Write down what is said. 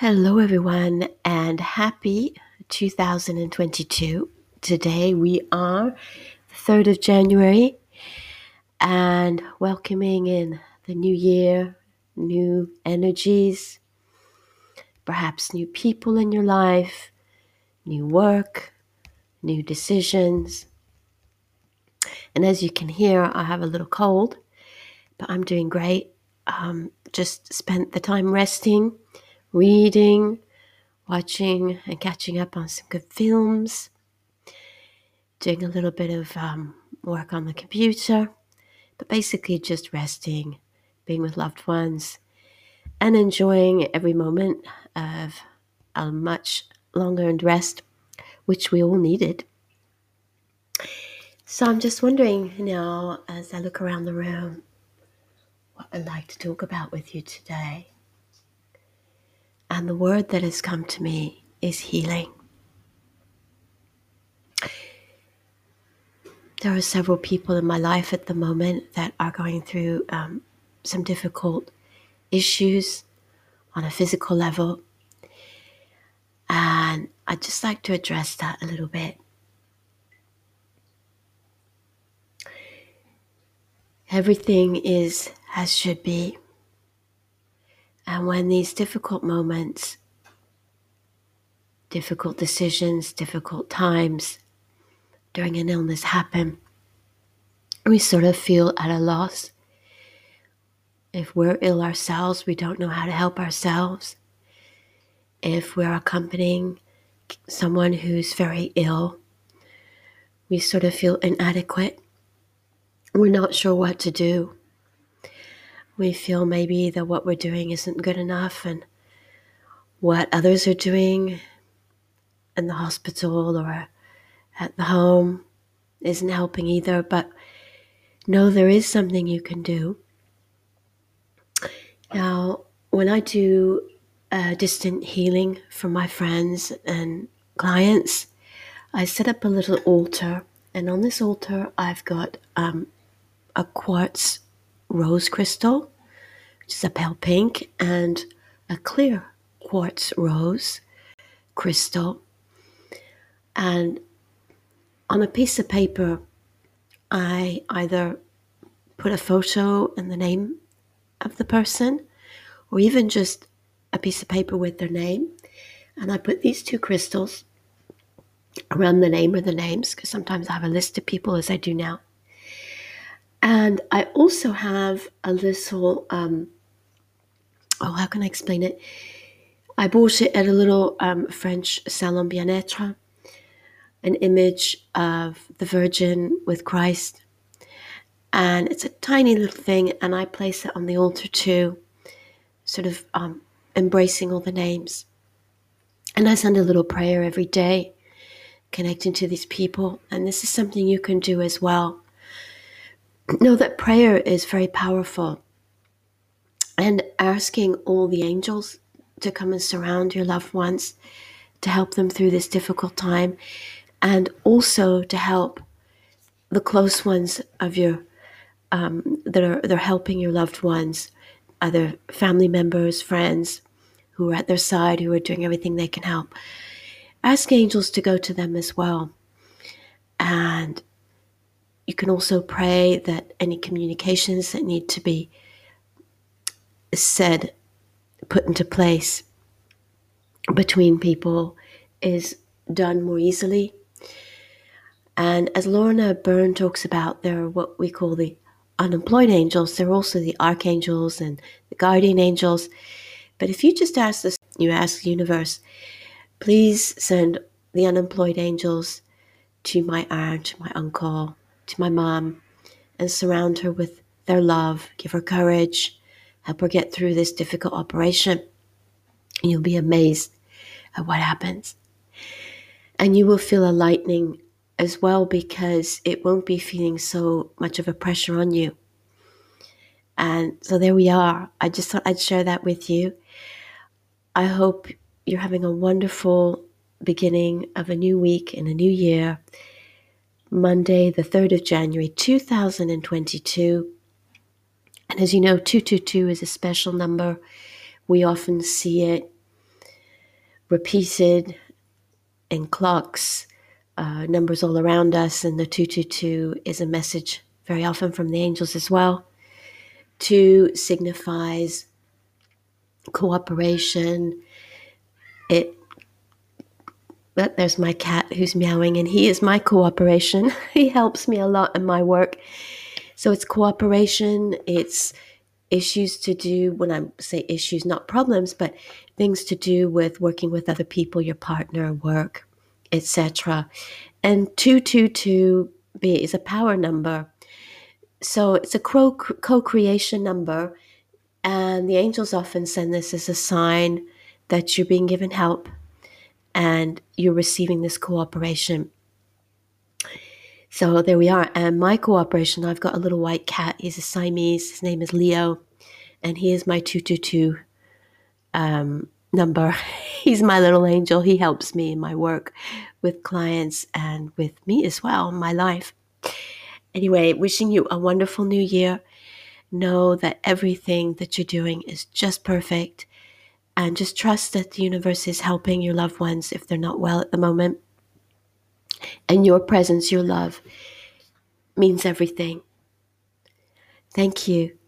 Hello, everyone, and happy 2022. Today we are the 3rd of January and welcoming in the new year, new energies, perhaps new people in your life, new work, new decisions. And as you can hear, I have a little cold, but I'm doing great. Um, just spent the time resting reading, watching and catching up on some good films, doing a little bit of um, work on the computer, but basically just resting, being with loved ones, and enjoying every moment of a much long earned rest, which we all needed. So I'm just wondering now, as I look around the room, what I'd like to talk about with you today. And the word that has come to me is healing. There are several people in my life at the moment that are going through um, some difficult issues on a physical level. And I'd just like to address that a little bit. Everything is as should be. And when these difficult moments, difficult decisions, difficult times during an illness happen, we sort of feel at a loss. If we're ill ourselves, we don't know how to help ourselves. If we're accompanying someone who's very ill, we sort of feel inadequate. We're not sure what to do we feel maybe that what we're doing isn't good enough and what others are doing in the hospital or at the home isn't helping either. But no, there is something you can do. Now, when I do uh, distant healing for my friends and clients, I set up a little altar, and on this altar, I've got um, a quartz rose crystal, which is a pale pink, and a clear quartz rose crystal. And on a piece of paper, I either put a photo and the name of the person, or even just a piece of paper with their name. And I put these two crystals around the name or the names, because sometimes I have a list of people as I do now. And I also have a little, um, oh, how can I explain it? I bought it at a little um, French salon bien-être, an image of the Virgin with Christ. And it's a tiny little thing, and I place it on the altar too, sort of um, embracing all the names. And I send a little prayer every day, connecting to these people. And this is something you can do as well know that prayer is very powerful. And asking all the angels to come and surround your loved ones to help them through this difficult time and also to help the close ones of your um, that are they're helping your loved ones other family members friends who are at their side who are doing everything they can help. Ask angels to go to them as well. And can also pray that any communications that need to be said, put into place between people is done more easily. And as Lorna Byrne talks about, there are what we call the unemployed angels. There are also the archangels and the guardian angels. But if you just ask this, you ask the universe, please send the unemployed angels to my aunt, my uncle, to my mom and surround her with their love, give her courage, help her get through this difficult operation. You'll be amazed at what happens. And you will feel a lightening as well because it won't be feeling so much of a pressure on you. And so there we are. I just thought I'd share that with you. I hope you're having a wonderful beginning of a new week and a new year. Monday, the 3rd of January 2022. And as you know, 222 is a special number. We often see it repeated in clocks, uh, numbers all around us, and the 222 is a message very often from the angels as well. Two signifies cooperation. It but there's my cat who's meowing, and he is my cooperation. he helps me a lot in my work. So it's cooperation, it's issues to do when I say issues, not problems, but things to do with working with other people, your partner, work, etc. And 222 B is a power number. So it's a co creation number. And the angels often send this as a sign that you're being given help and you're receiving this cooperation. So there we are. And my cooperation, I've got a little white cat. He's a Siamese. His name is Leo. And he is my 222 um, number. He's my little angel. He helps me in my work with clients and with me as well my life. Anyway, wishing you a wonderful new year. Know that everything that you're doing is just perfect. And just trust that the universe is helping your loved ones if they're not well at the moment. And your presence, your love, means everything. Thank you.